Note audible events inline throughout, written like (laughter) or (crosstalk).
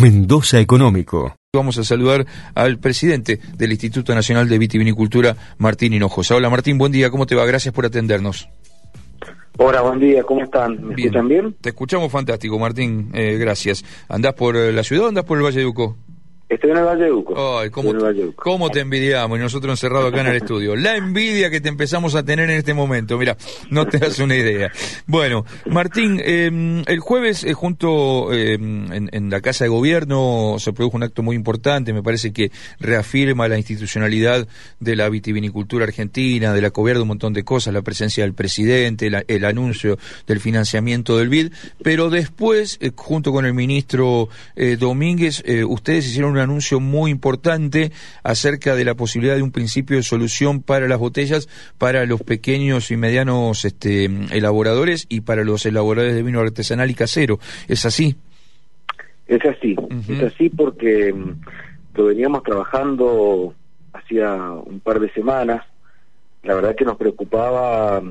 Mendoza Económico. Vamos a saludar al presidente del Instituto Nacional de Vitivinicultura, Martín Hinojosa. Hola Martín, buen día, ¿cómo te va? Gracias por atendernos. Hola, buen día, ¿cómo están? ¿Me escuchan bien? Te escuchamos fantástico, Martín, eh, gracias. ¿Andás por eh, la ciudad o andás por el Valle de Uco? Estoy en el Valle de Uco. Ay, ¿cómo, ¿cómo te envidiamos? Y nosotros encerrados acá en el estudio. La envidia que te empezamos a tener en este momento. Mira, no te das una idea. Bueno, Martín, eh, el jueves, eh, junto eh, en, la Casa de Gobierno, se produjo un acto muy importante. Me parece que reafirma la institucionalidad de la vitivinicultura argentina, de la gobierno de un montón de cosas, la presencia del presidente, el anuncio del financiamiento del BID. Pero después, eh, junto con el ministro Domínguez, ustedes hicieron una anuncio muy importante acerca de la posibilidad de un principio de solución para las botellas para los pequeños y medianos este, elaboradores y para los elaboradores de vino artesanal y casero. ¿Es así? Es así, es así porque mm, lo veníamos trabajando hacía un par de semanas. La verdad que nos preocupaba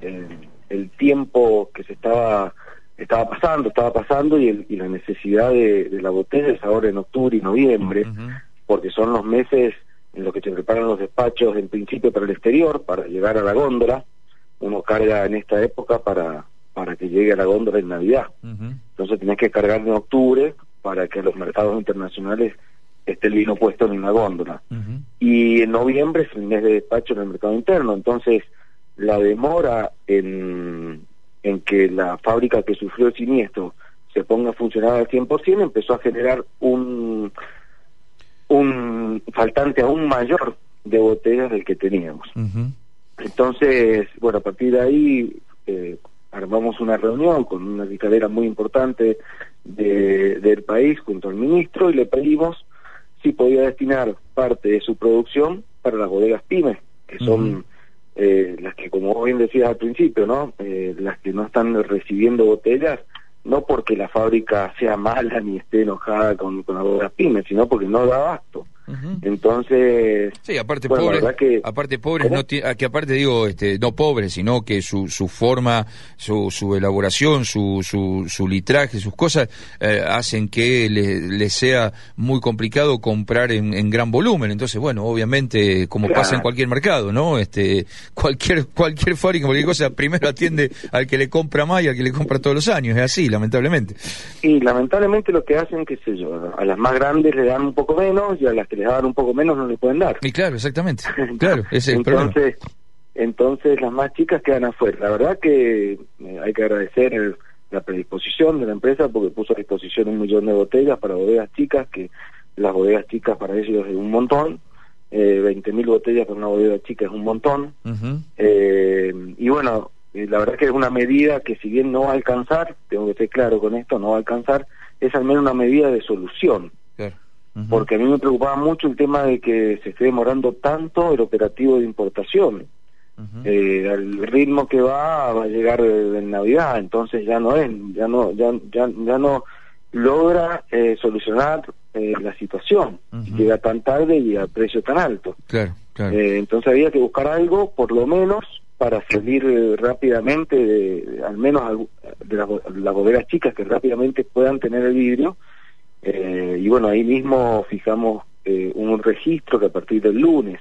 eh, el tiempo que se estaba estaba pasando, estaba pasando y, la necesidad de, la botella es ahora en octubre y noviembre, porque son los meses en los que se preparan los despachos en principio para el exterior, para llegar a la góndola. Uno carga en esta época para, para que llegue a la góndola en Navidad. Entonces tenés que cargar en octubre para que los mercados internacionales esté el vino puesto en una góndola. Y en noviembre es el mes de despacho en el mercado interno. Entonces la demora en en que la fábrica que sufrió el siniestro se ponga a funcionar al 100%, empezó a generar un, un faltante aún mayor de botellas del que teníamos. Entonces, bueno, a partir de ahí eh, armamos una reunión con una cristalera muy importante de, del país junto al ministro y le pedimos si podía destinar parte de su producción para las bodegas pymes, que son eh, las que como bien decías al principio, ¿no? Eh, las que no están recibiendo botellas, no porque la fábrica sea mala ni esté enojada con, con las pymes, sino porque no da abasto. Entonces, sí, aparte pobre, aparte pobres no que aparte digo, este, no pobres, sino que su, su forma, su, su elaboración, su, su, su litraje, sus cosas eh, hacen que les sea muy complicado comprar en, en, gran volumen. Entonces, bueno, obviamente, como pasa en cualquier mercado, ¿no? Este, cualquier cualquier fábrica, cualquier cosa, primero atiende al que le compra más y al que le compra todos los años, es así, lamentablemente. Y lamentablemente lo que hacen, qué sé yo, a las más grandes le dan un poco menos y a las que les daban un poco menos no le pueden dar. Y claro, exactamente. (laughs) claro, ese es el entonces, Entonces las más chicas quedan afuera. La verdad que eh, hay que agradecer la predisposición de la empresa porque puso a disposición un millón de botellas para bodegas chicas, que las bodegas chicas para ellos es un montón. Eh, 20.000 botellas para una bodega chica es un montón. eh, y bueno, eh, la verdad que es una medida que si bien no va a alcanzar, tengo que ser claro con esto, no va a alcanzar, es al menos una medida de solución porque a mí me preocupaba mucho el tema de que se esté demorando tanto el operativo de importación. eh, al ritmo que va va a llegar en Navidad, entonces ya no es, ya no, ya, ya, ya no logra eh, solucionar eh, la situación. Llega tan tarde y a precio tan alto. Claro, claro. Eh, entonces había que buscar algo, por lo menos, para salir rápidamente, de, al menos de las, las bodegas chicas que rápidamente puedan tener el vidrio eh, y bueno, ahí mismo fijamos eh, un registro que a partir del lunes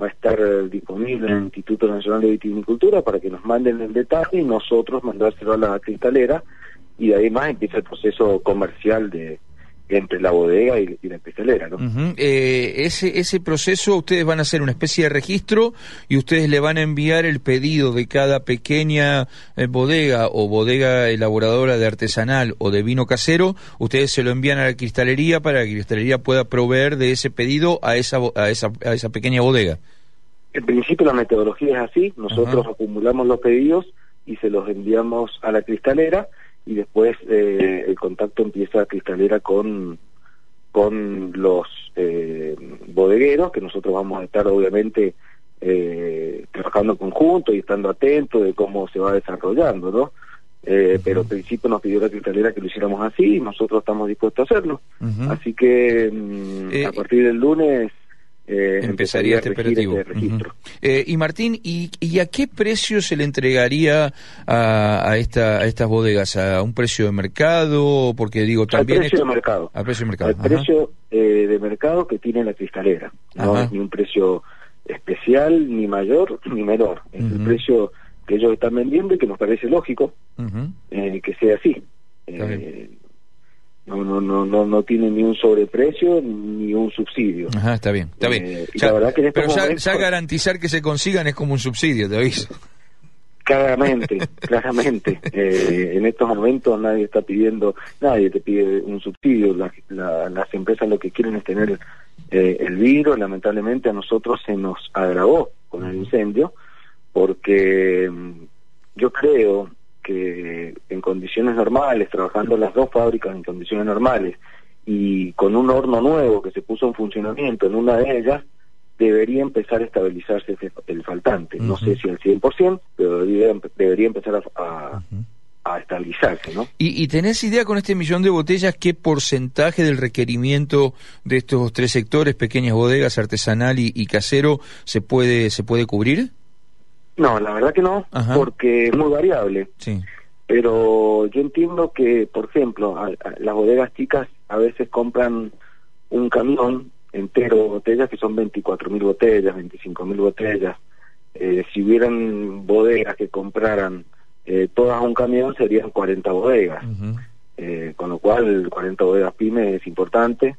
va a estar eh, disponible en el Instituto Nacional de Vitivinicultura para que nos manden el detalle y nosotros mandárselo a la cristalera y además empieza el proceso comercial de, entre la bodega y, la pistolera, ¿no? Eh, ese, ese proceso, ustedes van a hacer una especie de registro y ustedes le van a enviar el pedido de cada pequeña eh, bodega o bodega elaboradora de artesanal o de vino casero, ustedes se lo envían a la cristalería para que la cristalería pueda proveer de ese pedido a esa, a esa, a esa pequeña bodega. En principio la metodología es así, nosotros acumulamos los pedidos y se los enviamos a la cristalera y después eh, el contacto empieza a cristalera con con los eh, bodegueros que nosotros vamos a estar obviamente eh, trabajando en conjunto y estando atentos de cómo se va desarrollando no eh, pero al principio nos pidió la cristalera que lo hiciéramos así y nosotros estamos dispuestos a hacerlo. Así que mm, a partir del lunes eh, empezaría, este operativo. Eh, y Martín, ¿y, ¿y, a qué precio se le entregaría a, a, esta, a estas bodegas? ¿A un precio de mercado? Porque digo también... Al precio de mercado. Al precio de mercado. Al precio eh, de mercado que tiene la cristalera. No es ni un precio especial, ni mayor, ni menor. Es el precio que ellos están vendiendo y que nos parece lógico eh, que sea así. Eh, no, no, no, no, no tiene ni un sobreprecio ni un subsidio. Ajá, está bien, está bien. Eh, pero ya, garantizar que se consigan es como un subsidio, te aviso. Claramente, (laughs) claramente. en estos momentos nadie está pidiendo, nadie te pide un subsidio. las empresas lo que quieren es tener el virus. Lamentablemente a nosotros se nos agravó con el incendio porque mm, yo creo que en condiciones normales, trabajando las dos fábricas en condiciones normales y con un horno nuevo que se puso en funcionamiento en una de ellas, debería empezar a estabilizarse el faltante. No sé si al 100%, pero debería, empezar a, a, estabilizarse, ¿no? ¿Y, ¿Y, tenés idea con este millón de botellas qué porcentaje del requerimiento de estos tres sectores, pequeñas bodegas, artesanal y, y casero, se puede, se puede cubrir? No, la verdad que no, porque es muy variable. Sí. Pero yo entiendo que, por ejemplo, las bodegas chicas a veces compran un camión entero de botellas, que son 24.000 botellas, 25.000 botellas. Eh, si hubieran bodegas que compraran eh, todas un camión, serían 40 bodegas. eh, con lo cual, 40 bodegas pyme es importante.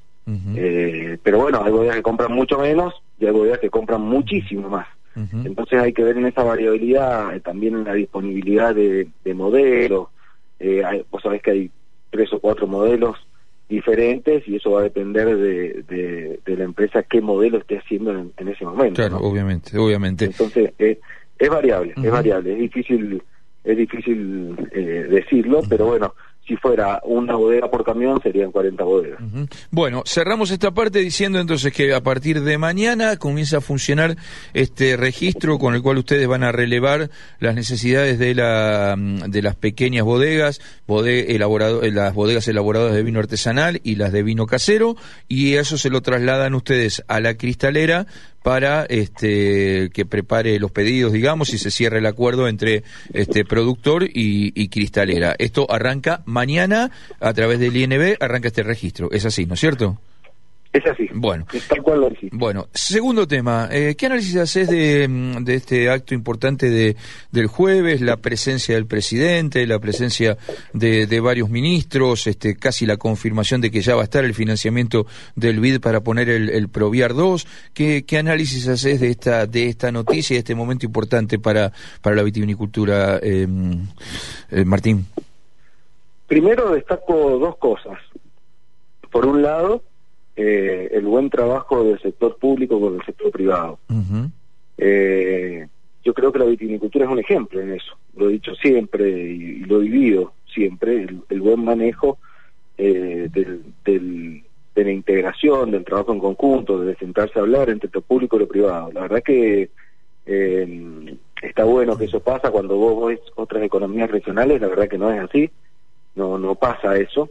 eh, pero bueno, hay bodegas que compran mucho menos y hay bodegas que compran muchísimo más. Entonces hay que ver en esa variabilidad, eh, también en la disponibilidad de, modelos. Eh, hay, vos sabés que hay tres o cuatro modelos diferentes y eso va a depender de, de, la empresa qué modelo esté haciendo en, ese momento. Claro, obviamente, obviamente. Entonces eh, es variable, es variable, es difícil es difícil eh, decirlo, pero bueno, si fuera una bodega por camión serían 40 bodegas. Bueno, cerramos esta parte diciendo entonces que a partir de mañana comienza a funcionar este registro con el cual ustedes van a relevar las necesidades de, la, de las pequeñas bodegas, elaborado, las bodegas elaboradas de vino artesanal y las de vino casero, y eso se lo trasladan ustedes a la cristalera para este, que prepare los pedidos, digamos, y se cierre el acuerdo entre este productor y, y cristalera. Esto arranca mañana a través del INB, arranca este registro. Es así, ¿no es cierto? Es así. Bueno. tal cual lo Bueno, segundo tema. Eh, ¿Qué análisis haces de, mm, de, este acto importante de, del jueves? La presencia del presidente, la presencia de, de, varios ministros, este, casi la confirmación de que ya va a estar el financiamiento del BID para poner el, el Proviar 2. ¿Qué, ¿Qué, análisis haces de esta, de esta noticia y de este momento importante para, para la vitivinicultura, eh, eh, Martín? Primero destaco dos cosas. Por un lado, eh, el buen trabajo del sector público con el sector privado. eh, yo creo que la vitivinicultura es un ejemplo en eso, lo he dicho siempre y, lo he vivido siempre, el, buen manejo eh, del, del, de la integración, del trabajo en conjunto, de sentarse a hablar entre lo público y lo privado. La verdad que eh, está bueno que eso pasa cuando vos ves otras economías regionales, la verdad que no es así, no, no pasa eso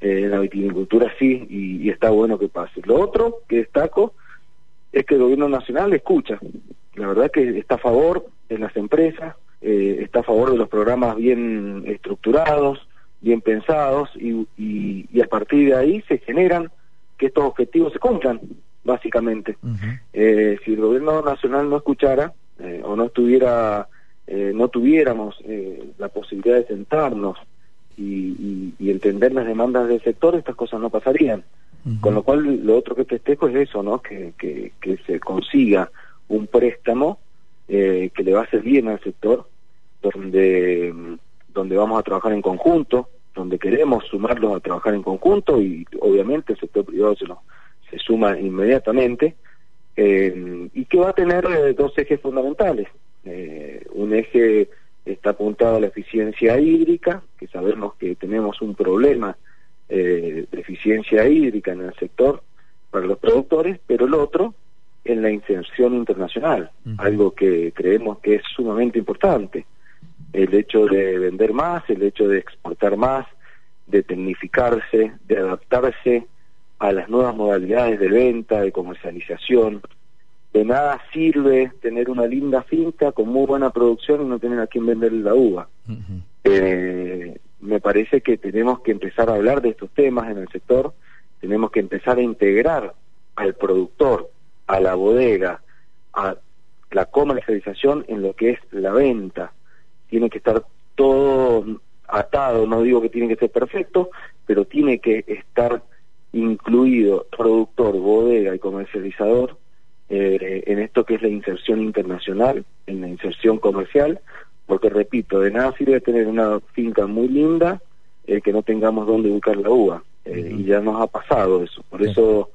eh, la viticultura sí, y, está bueno que pase. Lo otro que destaco es que el gobierno nacional escucha. La verdad que está a favor de las empresas, eh, está a favor de los programas bien estructurados, bien pensados, y, y, a partir de ahí se generan que estos objetivos se cumplan, básicamente. eh, si el gobierno nacional no escuchara o no estuviera, no tuviéramos la posibilidad de sentarnos y, entender las demandas del sector, estas cosas no pasarían. Con lo cual, lo otro que festejo es eso, ¿no? Que, que, se consiga un préstamo eh, que le va a hacer bien al sector, donde, donde vamos a trabajar en conjunto, donde queremos sumarlos a trabajar en conjunto y obviamente el sector privado se, lo, se suma inmediatamente, eh, y que va a tener eh, dos ejes fundamentales. un eje está apuntado a la eficiencia hídrica, que sabemos que tenemos un problema eh, de eficiencia hídrica en el sector para los productores, pero el otro en la inserción internacional, algo que creemos que es sumamente importante. El hecho de vender más, el hecho de exportar más, de tecnificarse, de adaptarse a las nuevas modalidades de venta, de comercialización. De nada sirve tener una linda finca con muy buena producción y no tener a quién vender la uva. eh, me parece que tenemos que empezar a hablar de estos temas en el sector, tenemos que empezar a integrar al productor, a la bodega, a la comercialización en lo que es la venta. Tiene que estar todo atado, no digo que tiene que ser perfecto, pero tiene que estar incluido productor, bodega y comercializador eh, en esto que es la inserción internacional, en la inserción comercial, porque repito, de nada sirve tener una finca muy linda eh, que no tengamos dónde ubicar la uva, eh, y ya nos ha pasado eso, por eso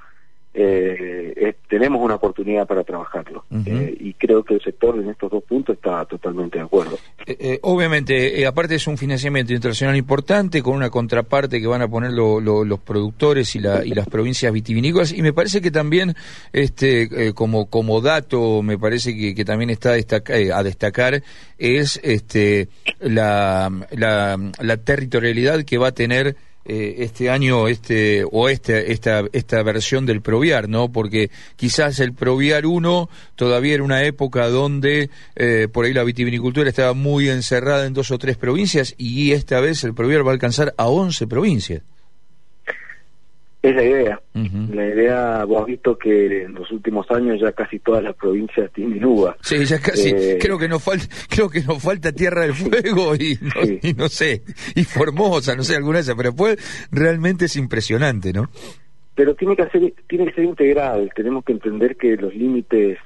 eh, tenemos una oportunidad para trabajarlo y creo que el sector en estos dos puntos está totalmente de acuerdo. Eh, eh, obviamente, aparte es un financiamiento internacional importante con una contraparte que van a poner los productores y, la, y las provincias vitivinícolas. Y me parece que también este como como dato me parece que, también está a destacar es este la, la territorialidad que va a tener eh, este año este o este esta esta versión del Proviar, ¿no? Porque quizás el Proviar 1 todavía era una época donde eh, por ahí la vitivinicultura estaba muy encerrada en dos o tres provincias y esta vez el Proviar va a alcanzar a 11 provincias. Es la idea. La idea, vos has visto que en los últimos años ya casi todas las provincias tienen uva. Sí, ya casi. Eh, creo que nos falta, creo que nos falta Tierra del Fuego y no, y no sé, y Formosa, no sé alguna de esas, pero después realmente es impresionante, ¿no? Pero tiene que ser, tiene que ser integral. Tenemos que entender que los límites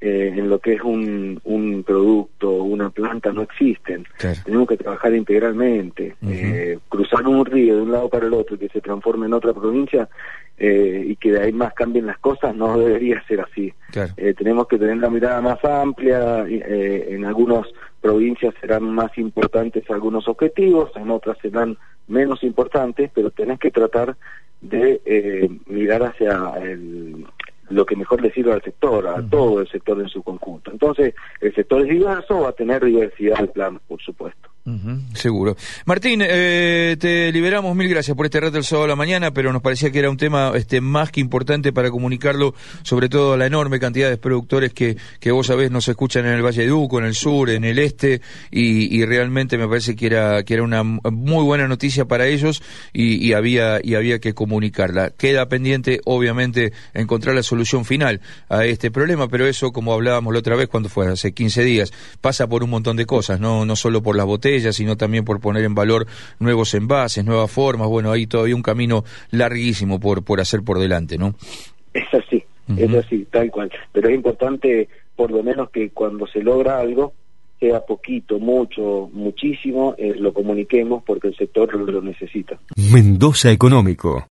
eh, en lo que es un, un producto, una planta, no existen. Tenemos que trabajar integralmente. eh, cruzar un río de un lado para el otro y que se transforme en otra provincia eh, y que de ahí más cambien las cosas, no (laughs) debería ser así. Eh, tenemos que tener la mirada más amplia. Eh, en algunas provincias serán más importantes algunos objetivos, en otras serán menos importantes, pero tenés que tratar de eh, mirar hacia el, lo que mejor le sirva al sector, a todo el sector en su conjunto. Entonces, el sector es diverso, va a tener diversidad al plan, por supuesto. Seguro. Martín, eh, te liberamos, mil gracias por este rato del sábado a la mañana, pero nos parecía que era un tema este, más que importante para comunicarlo, sobre todo a la enorme cantidad de productores que, que vos sabés nos escuchan en el Valle de Uco, en el sur, en el este, y, y realmente me parece que era, que era una muy buena noticia para ellos y, y, había, y había que comunicarla. Queda pendiente, obviamente, encontrar la solución final a este problema, pero eso, como hablábamos la otra vez, cuando fue hace 15 días, pasa por un montón de cosas, no, no solo por las botellas, sino también por poner en valor nuevos envases, nuevas formas. Bueno, hay todavía un camino larguísimo por, por hacer por delante, ¿no? Es así, es así, tal cual. Pero es importante, por lo menos, que cuando se logra algo, sea poquito, mucho, muchísimo, eh, lo comuniquemos porque el sector lo necesita. Mendoza Económico.